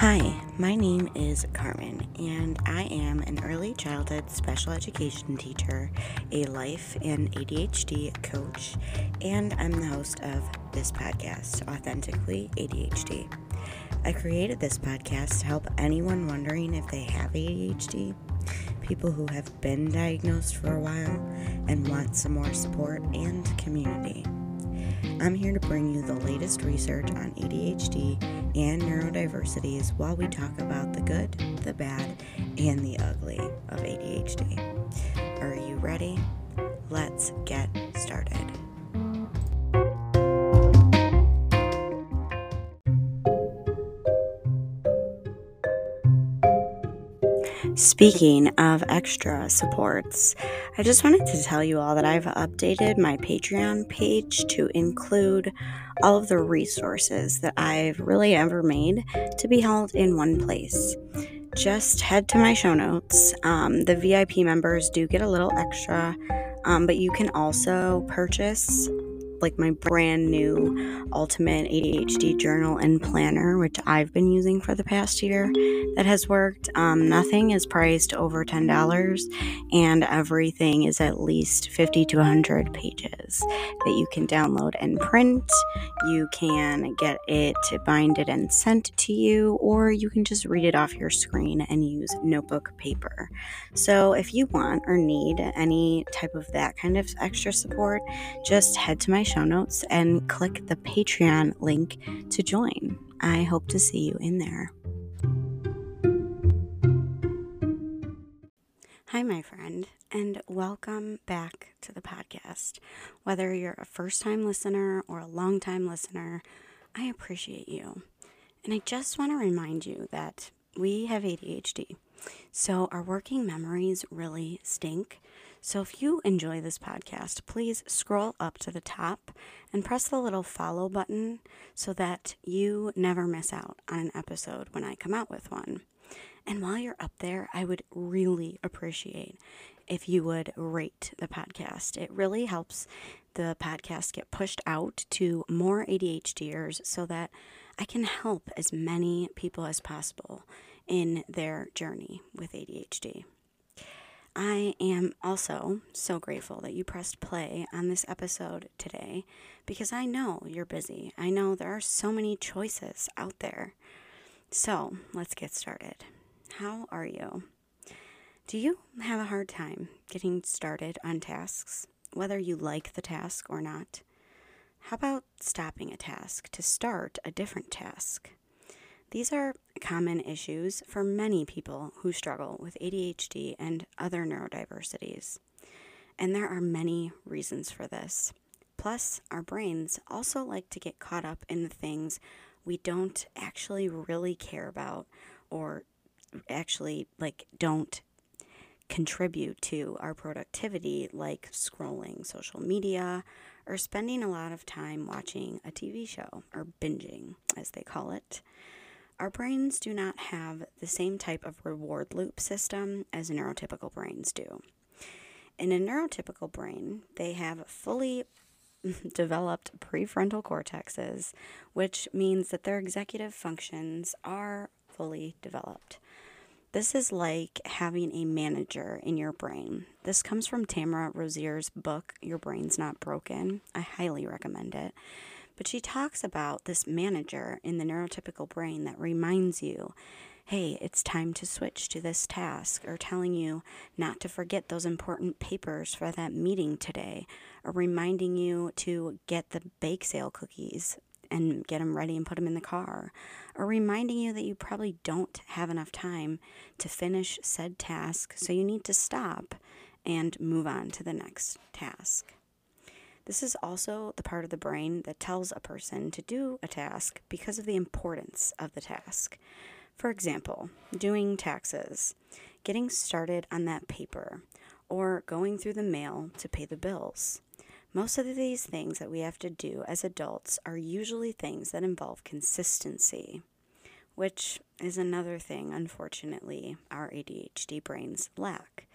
Hi, my name is Carmen, and I am an early childhood special education teacher, a life and ADHD coach, and I'm the host of this podcast, Authentically ADHD. I created this podcast to help anyone wondering if they have ADHD, people who have been diagnosed for a while and want some more support and community. I'm here to bring you the latest research on ADHD and neurodiversities while we talk about the good, the bad, and the ugly of ADHD. Are you ready? Let's get started. Speaking of extra supports, I just wanted to tell you all that I've updated my Patreon page to include all of the resources that I've really ever made to be held in one place. Just head to my show notes. Um, the VIP members do get a little extra, um, but you can also purchase like my brand new Ultimate ADHD journal and planner, which I've been using for the past year, that has worked. Um, nothing is priced over $10, and everything is at least 50 to 100 pages that you can download and print. You can get it binded and sent to you, or you can just read it off your screen and use notebook paper. So, if you want or need any type of that kind of extra support, just head to my show notes and click the Patreon link to join. I hope to see you in there. Hi, my friend, and welcome back to the podcast. Whether you're a first time listener or a long time listener, I appreciate you. And I just want to remind you that we have ADHD, so our working memories really stink. So if you enjoy this podcast, please scroll up to the top and press the little follow button so that you never miss out on an episode when I come out with one. And while you're up there, I would really appreciate if you would rate the podcast. It really helps the podcast get pushed out to more ADHDers so that I can help as many people as possible in their journey with ADHD. I am also so grateful that you pressed play on this episode today because I know you're busy. I know there are so many choices out there. So let's get started. How are you? Do you have a hard time getting started on tasks, whether you like the task or not? How about stopping a task to start a different task? These are common issues for many people who struggle with ADHD and other neurodiversities. And there are many reasons for this. Plus, our brains also like to get caught up in the things we don't actually really care about or actually like don't contribute to our productivity like scrolling social media or spending a lot of time watching a TV show or binging as they call it. Our brains do not have the same type of reward loop system as neurotypical brains do. In a neurotypical brain, they have fully developed prefrontal cortexes, which means that their executive functions are fully developed. This is like having a manager in your brain. This comes from Tamara Rosier's book, Your Brain's Not Broken. I highly recommend it. But she talks about this manager in the neurotypical brain that reminds you, hey, it's time to switch to this task, or telling you not to forget those important papers for that meeting today, or reminding you to get the bake sale cookies and get them ready and put them in the car, or reminding you that you probably don't have enough time to finish said task, so you need to stop and move on to the next task. This is also the part of the brain that tells a person to do a task because of the importance of the task. For example, doing taxes, getting started on that paper, or going through the mail to pay the bills. Most of these things that we have to do as adults are usually things that involve consistency, which is another thing, unfortunately, our ADHD brains lack.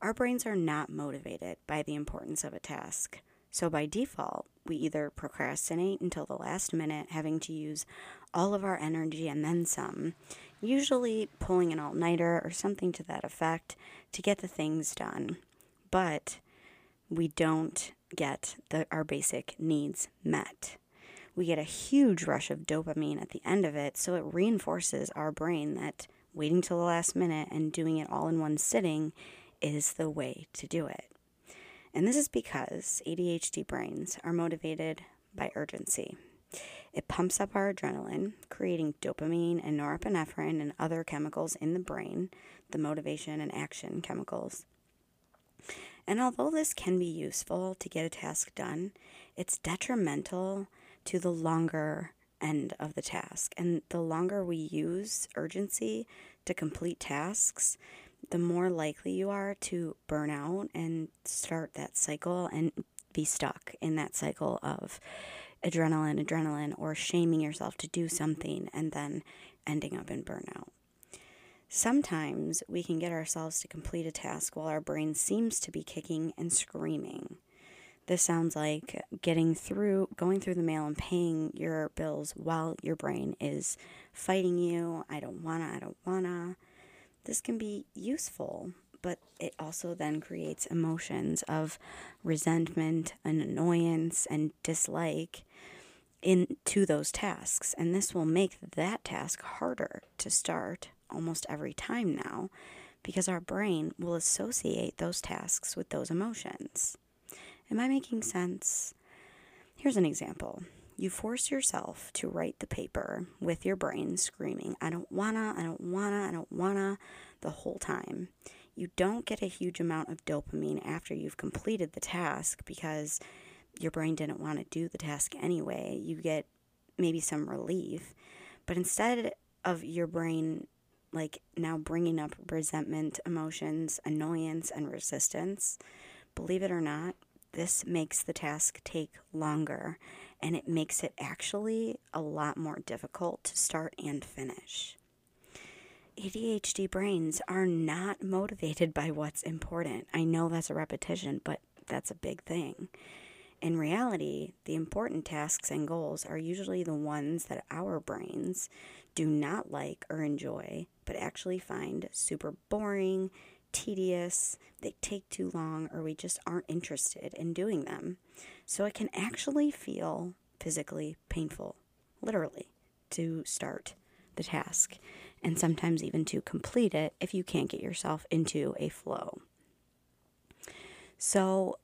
Our brains are not motivated by the importance of a task So by default, we either procrastinate until the last minute, having to use all of our energy and then some, usually pulling an all nighter or something to that effect to get the things done. But we don't get the, our basic needs met. We get a huge rush of dopamine at the end of it, so it reinforces our brain that waiting till the last minute and doing it all in one sitting is the way to do it. And this is because ADHD brains are motivated by urgency. It pumps up our adrenaline, creating dopamine and norepinephrine and other chemicals in the brain, the motivation and action chemicals. And although this can be useful to get a task done, it's detrimental to the longer end of the task. And the longer we use urgency to complete tasks, the more likely you are to burn out and start that cycle and be stuck in that cycle of adrenaline, adrenaline, or shaming yourself to do something and then ending up in burnout. Sometimes we can get ourselves to complete a task while our brain seems to be kicking and screaming. This sounds like getting through, going through the mail and paying your bills while your brain is fighting you. I don't wanna, I don't wanna. This can be useful, but it also then creates emotions of resentment and annoyance and dislike into those tasks. And this will make that task harder to start almost every time now because our brain will associate those tasks with those emotions. Am I making sense? Here's an example. You force yourself to write the paper with your brain screaming, I don't wanna, I don't wanna, I don't wanna, the whole time. You don't get a huge amount of dopamine after you've completed the task because your brain didn't want to do the task anyway. You get maybe some relief. But instead of your brain like now bringing up resentment, emotions, annoyance, and resistance, believe it or not, this makes the task take longer and it makes it actually a lot more difficult to start and finish. ADHD brains are not motivated by what's important. I know that's a repetition, but that's a big thing. In reality, the important tasks and goals are usually the ones that our brains do not like or enjoy, but actually find super boring, tedious, they take too long, or we just aren't interested in doing them. So it can actually feel physically painful, literally, to start the task, and sometimes even to complete it if you can't get yourself into a flow. So,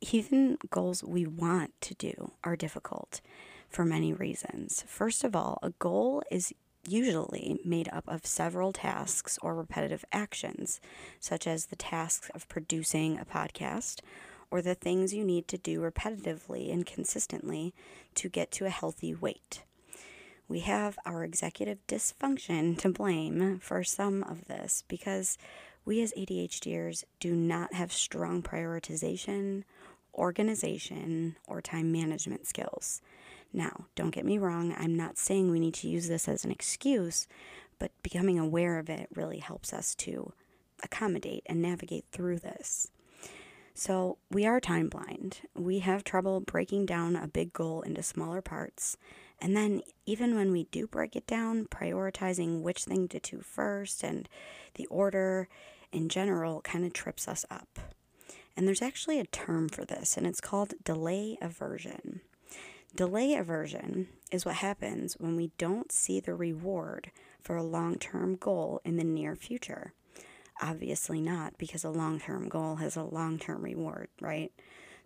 even goals we want to do are difficult for many reasons. First of all, a goal is usually made up of several tasks or repetitive actions, such as the task of producing a podcast or the things you need to do repetitively and consistently to get to a healthy weight. We have our executive dysfunction to blame for some of this because we as ADHDers do not have strong prioritization, organization, or time management skills. Now, don't get me wrong, I'm not saying we need to use this as an excuse, but becoming aware of it really helps us to accommodate and navigate through this. So, we are time blind. We have trouble breaking down a big goal into smaller parts. And then, even when we do break it down, prioritizing which thing to do first and the order in general kind of trips us up. And there's actually a term for this, and it's called delay aversion. Delay aversion is what happens when we don't see the reward for a long term goal in the near future. Obviously, not, because a long term goal has a long term reward, right?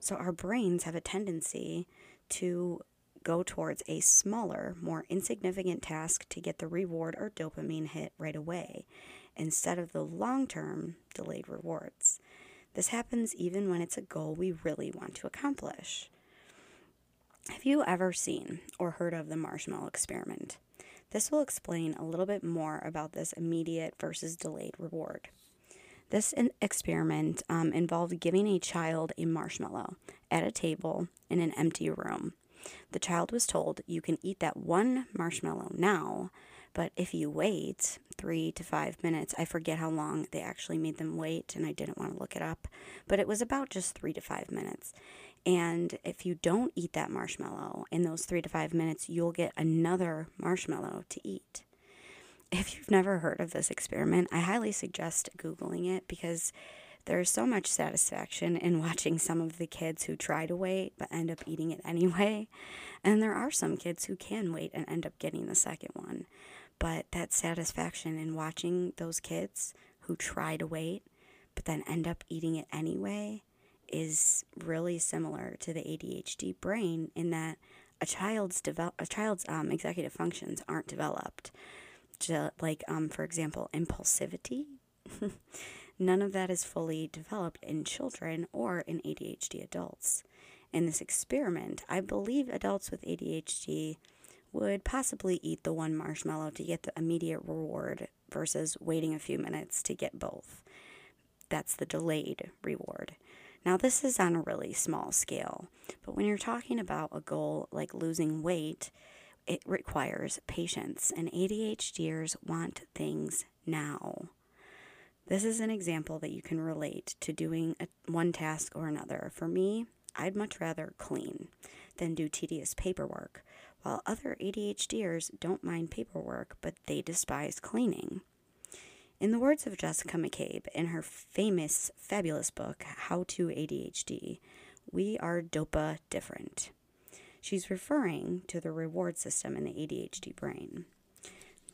So, our brains have a tendency to go towards a smaller, more insignificant task to get the reward or dopamine hit right away, instead of the long term delayed rewards. This happens even when it's a goal we really want to accomplish. Have you ever seen or heard of the marshmallow experiment? This will explain a little bit more about this immediate versus delayed reward. This experiment um, involved giving a child a marshmallow at a table in an empty room. The child was told, You can eat that one marshmallow now, but if you wait three to five minutes, I forget how long they actually made them wait, and I didn't want to look it up, but it was about just three to five minutes. And if you don't eat that marshmallow in those three to five minutes, you'll get another marshmallow to eat. If you've never heard of this experiment, I highly suggest Googling it because there's so much satisfaction in watching some of the kids who try to wait but end up eating it anyway. And there are some kids who can wait and end up getting the second one. But that satisfaction in watching those kids who try to wait but then end up eating it anyway is really similar to the ADHD brain in that a child's develop a child's um, executive functions aren't developed. Like um, for example, impulsivity. None of that is fully developed in children or in ADHD adults. In this experiment, I believe adults with ADHD would possibly eat the one marshmallow to get the immediate reward versus waiting a few minutes to get both. That's the delayed reward. Now, this is on a really small scale, but when you're talking about a goal like losing weight, it requires patience, and ADHDers want things now. This is an example that you can relate to doing a, one task or another. For me, I'd much rather clean than do tedious paperwork, while other ADHDers don't mind paperwork, but they despise cleaning. In the words of Jessica McCabe in her famous, fabulous book, How to ADHD, we are DOPA different. She's referring to the reward system in the ADHD brain.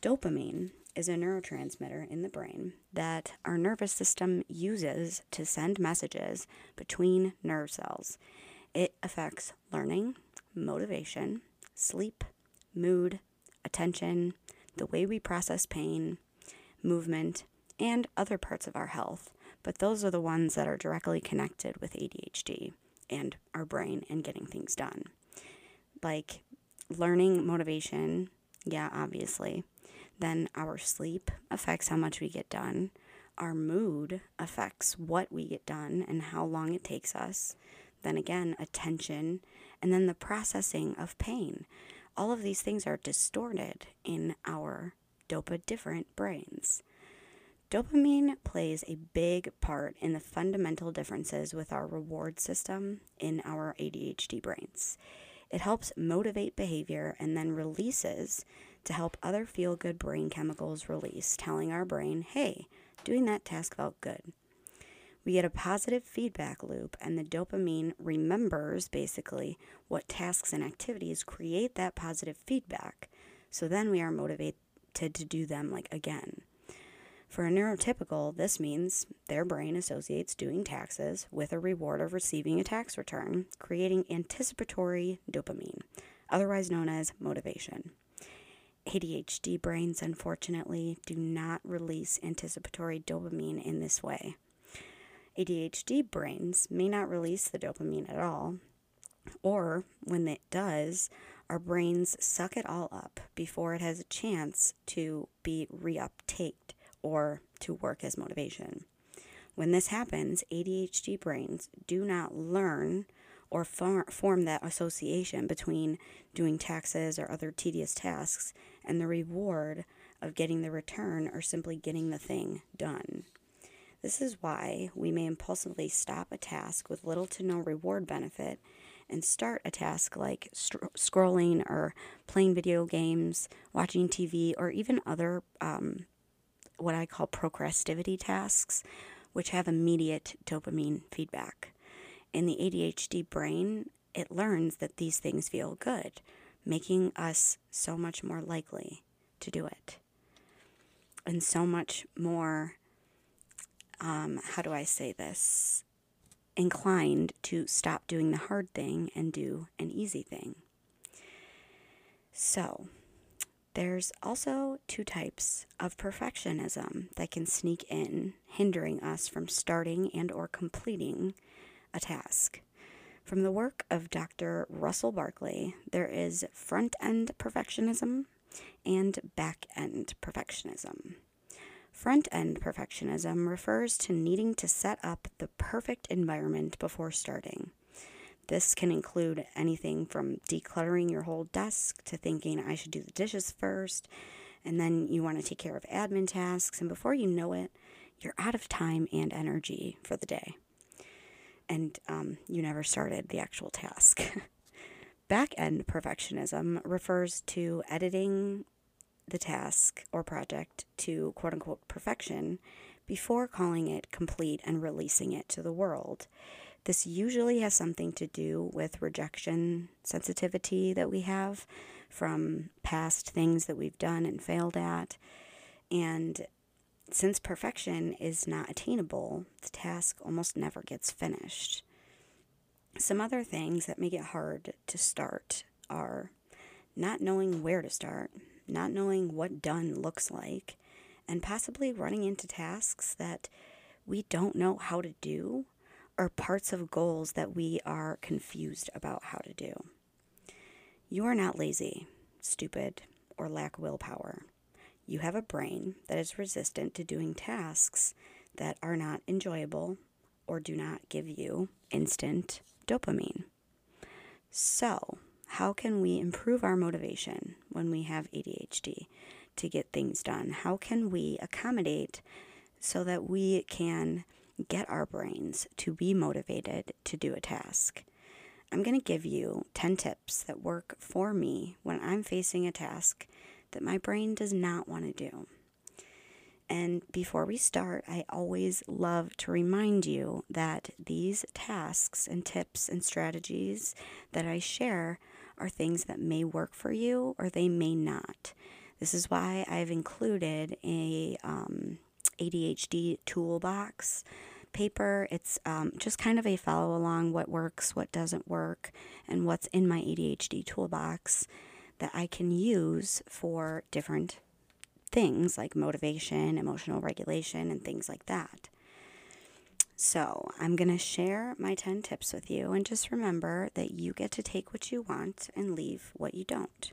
Dopamine is a neurotransmitter in the brain that our nervous system uses to send messages between nerve cells. It affects learning, motivation, sleep, mood, attention, the way we process pain, movement, and other parts of our health, but those are the ones that are directly connected with ADHD and our brain and getting things done. Like learning, motivation, yeah, obviously. Then our sleep affects how much we get done. Our mood affects what we get done and how long it takes us. Then again, attention, and then the processing of pain. All of these things are distorted in our dopa different brains. Dopamine plays a big part in the fundamental differences with our reward system in our ADHD brains. It helps motivate behavior and then releases to help other feel good brain chemicals release, telling our brain, hey, doing that task felt good. We get a positive feedback loop, and the dopamine remembers basically what tasks and activities create that positive feedback. So then we are motivated to do them like again. For a neurotypical, this means their brain associates doing taxes with a reward of receiving a tax return, creating anticipatory dopamine, otherwise known as motivation. ADHD brains, unfortunately, do not release anticipatory dopamine in this way. ADHD brains may not release the dopamine at all, or when it does, our brains suck it all up before it has a chance to be reuptaked or to work as motivation. When this happens, ADHD brains do not learn or form that association between doing taxes or other tedious tasks and the reward of getting the return or simply getting the thing done. This is why we may impulsively stop a task with little to no reward benefit and start a task like scrolling or playing video games, watching TV, or even other um, what I call procrastivity tasks, which have immediate dopamine feedback. In the ADHD brain, it learns that these things feel good, making us so much more likely to do it. And so much more, um, how do I say this? inclined to stop doing the hard thing and do an easy thing. So, there's also two types of perfectionism that can sneak in, hindering us from starting and or completing a task. From the work of Dr. Russell Barkley, there is front-end perfectionism and back-end perfectionism. Front end perfectionism refers to needing to set up the perfect environment before starting. This can include anything from decluttering your whole desk to thinking I should do the dishes first, and then you want to take care of admin tasks, and before you know it, you're out of time and energy for the day. and um, you never started the actual task. Back end perfectionism refers to editing the task or project to quote unquote perfection before calling it complete and releasing it to the world. This usually has something to do with rejection sensitivity that we have from past things that we've done and failed at. And since perfection is not attainable, the task almost never gets finished. Some other things that make it hard to start are not knowing where to start, not knowing what done looks like, and possibly running into tasks that we don't know how to do or parts of goals that we are confused about how to do. You are not lazy, stupid, or lack willpower. You have a brain that is resistant to doing tasks that are not enjoyable or do not give you instant dopamine. So, how can we improve our motivation when we have ADHD to get things done? How can we accommodate so that we can get our brains to be motivated to do a task? I'm going to give you 10 tips that work for me when I'm facing a task that my brain does not want to do. And before we start, I always love to remind you that these tasks and tips and strategies that I share are things that may work for you or they may not. This is why I've included a um, ADHD toolbox paper. It's um, just kind of a follow along what works, what doesn't work, and what's in my ADHD toolbox that I can use for different things like motivation, emotional regulation, and things like that. So, I'm going to share my 10 tips with you, and just remember that you get to take what you want and leave what you don't.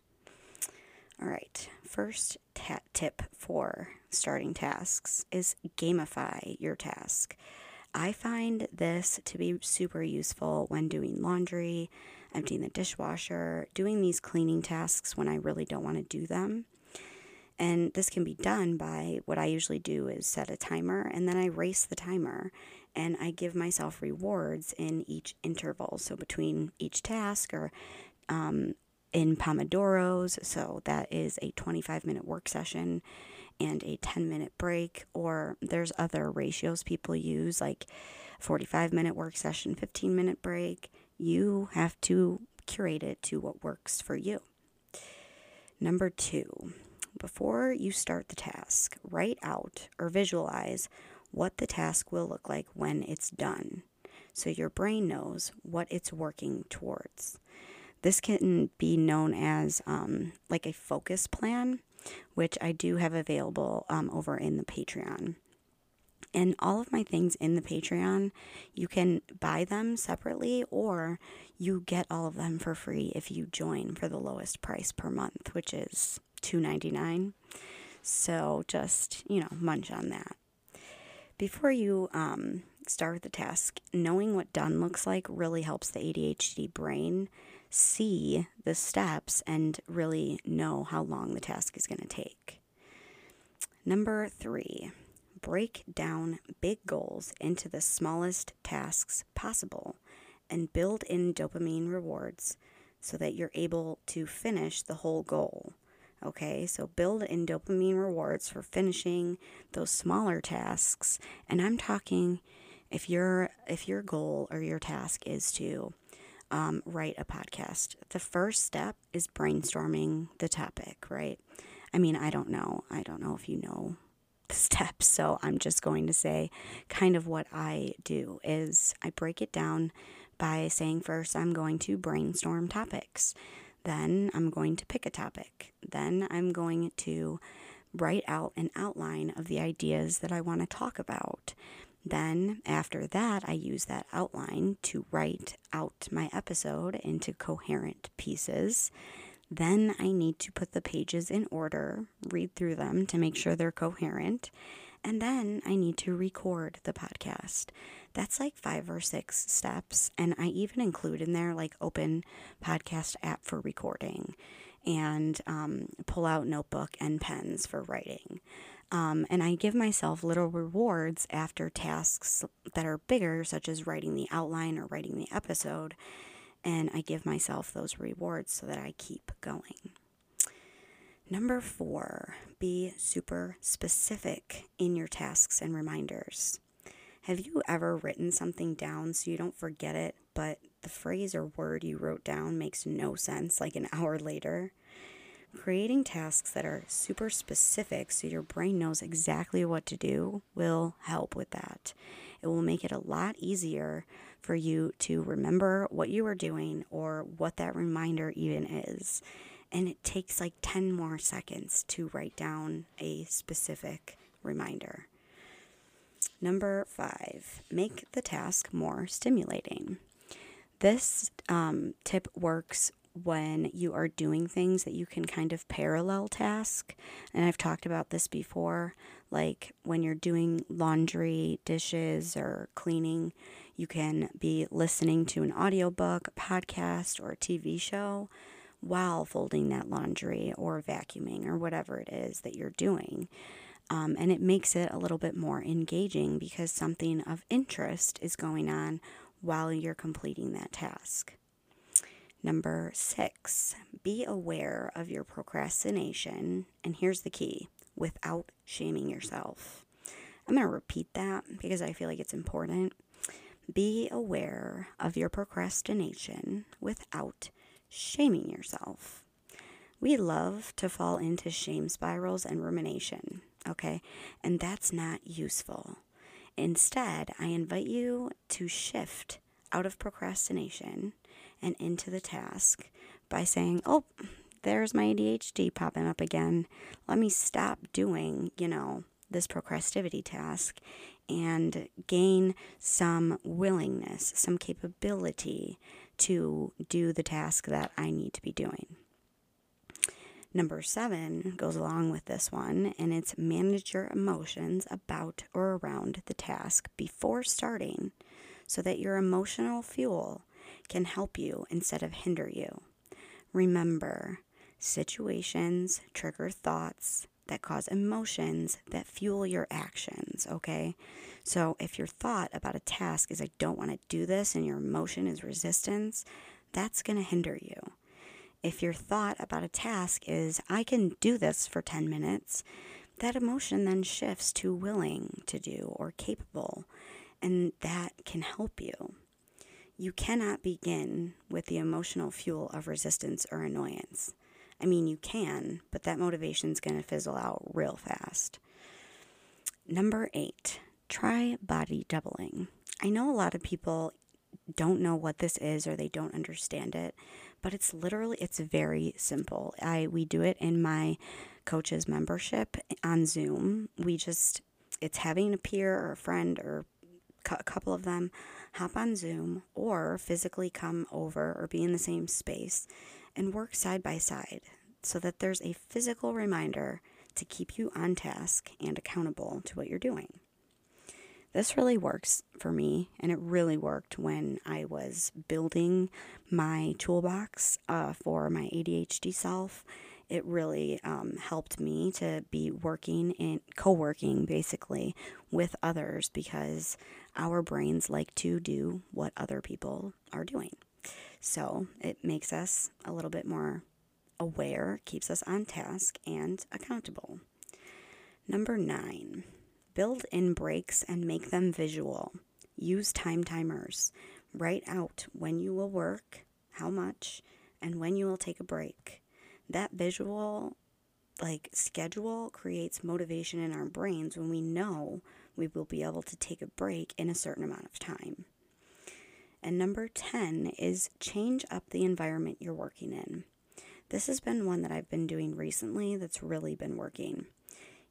All right, first tip for starting tasks is gamify your task. I find this to be super useful when doing laundry, emptying the dishwasher, doing these cleaning tasks when I really don't want to do them. And this can be done by what I usually do is set a timer and then I race the timer and I give myself rewards in each interval. So between each task or um, in Pomodoros, so that is a 25 minute work session and a 10 minute break, or there's other ratios people use like 45 minute work session, 15 minute break. You have to curate it to what works for you. Number two, before you start the task, write out or visualize what the task will look like when it's done so your brain knows what it's working towards. This can be known as um, like a focus plan which I do have available um, over in the Patreon. And all of my things in the Patreon, you can buy them separately or you get all of them for free if you join for the lowest price per month, which is $2.99. So just, you know, munch on that. Before you um, start the task, knowing what done looks like really helps the ADHD brain see the steps and really know how long the task is going to take. Number three, break down big goals into the smallest tasks possible and build in dopamine rewards so that you're able to finish the whole goal. Okay, so build in dopamine rewards for finishing those smaller tasks. And I'm talking if your if your goal or your task is to um, write a podcast. The first step is brainstorming the topic, right? I mean, I don't know. I don't know if you know the steps, so I'm just going to say kind of what I do is I break it down by saying first I'm going to brainstorm topics. Then I'm going to pick a topic. Then I'm going to write out an outline of the ideas that I want to talk about. Then, after that, I use that outline to write out my episode into coherent pieces. Then I need to put the pages in order, read through them to make sure they're coherent, and then I need to record the podcast. That's like five or six steps, and I even include in there like open podcast app for recording. and um, pull out notebook and pens for writing. Um, and I give myself little rewards after tasks that are bigger, such as writing the outline or writing the episode. And I give myself those rewards so that I keep going. Number four, be super specific in your tasks and reminders. Have you ever written something down so you don't forget it, but the phrase or word you wrote down makes no sense like an hour later? Creating tasks that are super specific so your brain knows exactly what to do will help with that. It will make it a lot easier for you to remember what you are doing or what that reminder even is and it takes like 10 more seconds to write down a specific reminder. Number five, make the task more stimulating. This um, tip works when you are doing things that you can kind of parallel task. And I've talked about this before, like when you're doing laundry, dishes, or cleaning, you can be listening to an audiobook, a podcast, or a TV show while folding that laundry or vacuuming or whatever it is that you're doing. Um, and it makes it a little bit more engaging because something of interest is going on while you're completing that task. Number six, be aware of your procrastination. And here's the key without shaming yourself. I'm going to repeat that because I feel like it's important. Be aware of your procrastination without shaming yourself. We love to fall into shame spirals and rumination, okay? And that's not useful. Instead, I invite you to shift out of procrastination and into the task by saying, Oh, there's my ADHD popping up again. Let me stop doing, you know, this procrastivity task and gain some willingness, some capability to do the task that I need to be doing. Number seven goes along with this one, and it's manage your emotions about or around the task before starting so that your emotional fuel can help you instead of hinder you. Remember, situations trigger thoughts that cause emotions that fuel your actions, okay? So if your thought about a task is, I don't want to do this, and your emotion is resistance, that's going to hinder you. If your thought about a task is, I can do this for 10 minutes, that emotion then shifts to willing to do or capable, and that can help you. You cannot begin with the emotional fuel of resistance or annoyance. I mean, you can, but that motivation is going to fizzle out real fast. Number eight, try body doubling. I know a lot of people don't know what this is or they don't understand it, but it's literally it's very simple. I we do it in my coach's membership on Zoom. We just it's having a peer or a friend or a couple of them hop on Zoom or physically come over or be in the same space and work side by side so that there's a physical reminder to keep you on task and accountable to what you're doing. This really works for me, and it really worked when I was building my toolbox uh, for my ADHD self. It really um, helped me to be working in co working basically with others because our brains like to do what other people are doing. So it makes us a little bit more aware, keeps us on task and accountable. Number nine, build in breaks and make them visual. Use time timers. Write out when you will work, how much, and when you will take a break. That visual like schedule creates motivation in our brains when we know we will be able to take a break in a certain amount of time. And number 10 is change up the environment you're working in. This has been one that I've been doing recently that's really been working.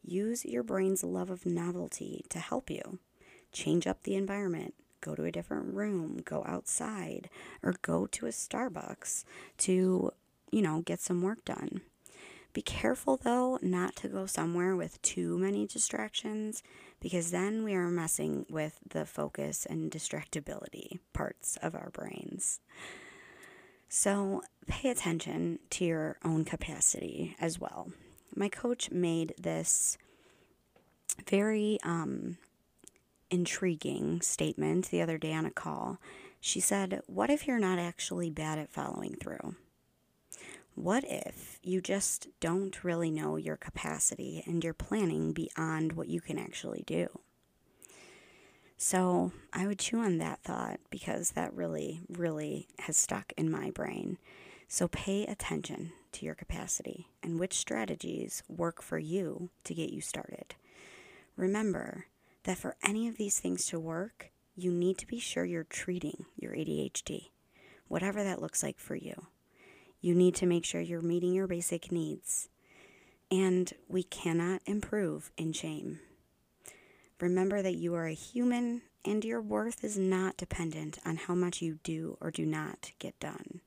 Use your brain's love of novelty to help you. Change up the environment. Go to a different room, go outside, or go to a Starbucks to, you know, get some work done. Be careful though not to go somewhere with too many distractions because then we are messing with the focus and distractibility parts of our brains. So pay attention to your own capacity as well. My coach made this very um, intriguing statement the other day on a call. She said, What if you're not actually bad at following through? What if you just don't really know your capacity and you're planning beyond what you can actually do? So I would chew on that thought because that really, really has stuck in my brain. So pay attention to your capacity and which strategies work for you to get you started. Remember that for any of these things to work, you need to be sure you're treating your ADHD, whatever that looks like for you. You need to make sure you're meeting your basic needs. And we cannot improve in shame. Remember that you are a human and your worth is not dependent on how much you do or do not get done.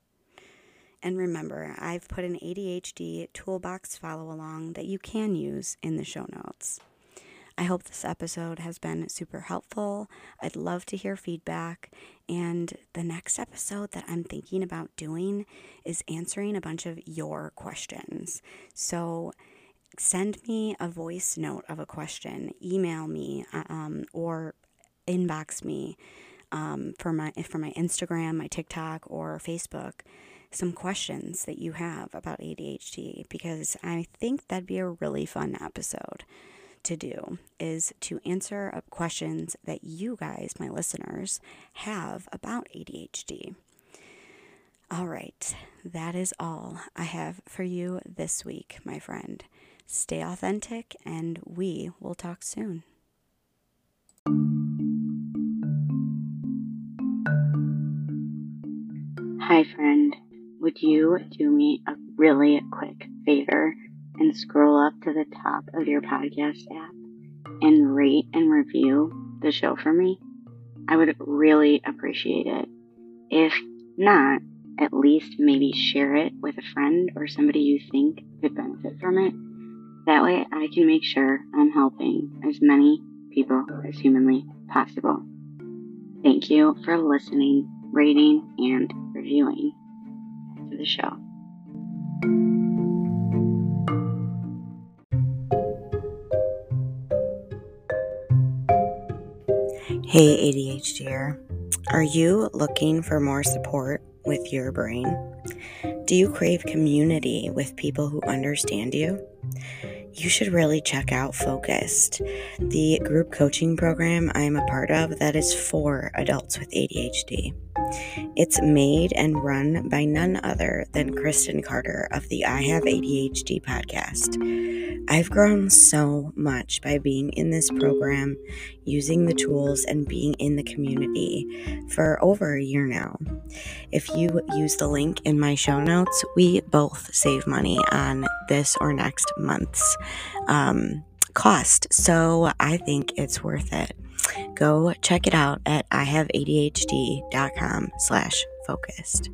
And remember, I've put an ADHD toolbox follow along that you can use in the show notes. I hope this episode has been super helpful. I'd love to hear feedback. And the next episode that I'm thinking about doing is answering a bunch of your questions. So, send me a voice note of a question, email me, um, or inbox me um, for my for my Instagram, my TikTok, or Facebook some questions that you have about ADHD because I think that'd be a really fun episode to do is to answer questions that you guys, my listeners, have about ADHD. All right, that is all I have for you this week, my friend. Stay authentic, and we will talk soon. Hi, friend. Would you do me a really quick favor and scroll up to the top of your podcast app and rate and review the show for me? I would really appreciate it. If not, at least maybe share it with a friend or somebody you think could benefit from it that way I can make sure I'm helping as many people as humanly possible. Thank you for listening, rating, and reviewing to the show. Hey ADHDer, are you looking for more support with your brain? Do you crave community with people who understand you? you should really check out Focused, the group coaching program I am a part of that is for adults with ADHD. It's made and run by none other than Kristen Carter of the I Have ADHD podcast. I've grown so much by being in this program, using the tools, and being in the community for over a year now. If you use the link in my show notes, we both save money on this or next month's um, cost. So I think it's worth it. Go check it out at ihaveadhd.com slash focused.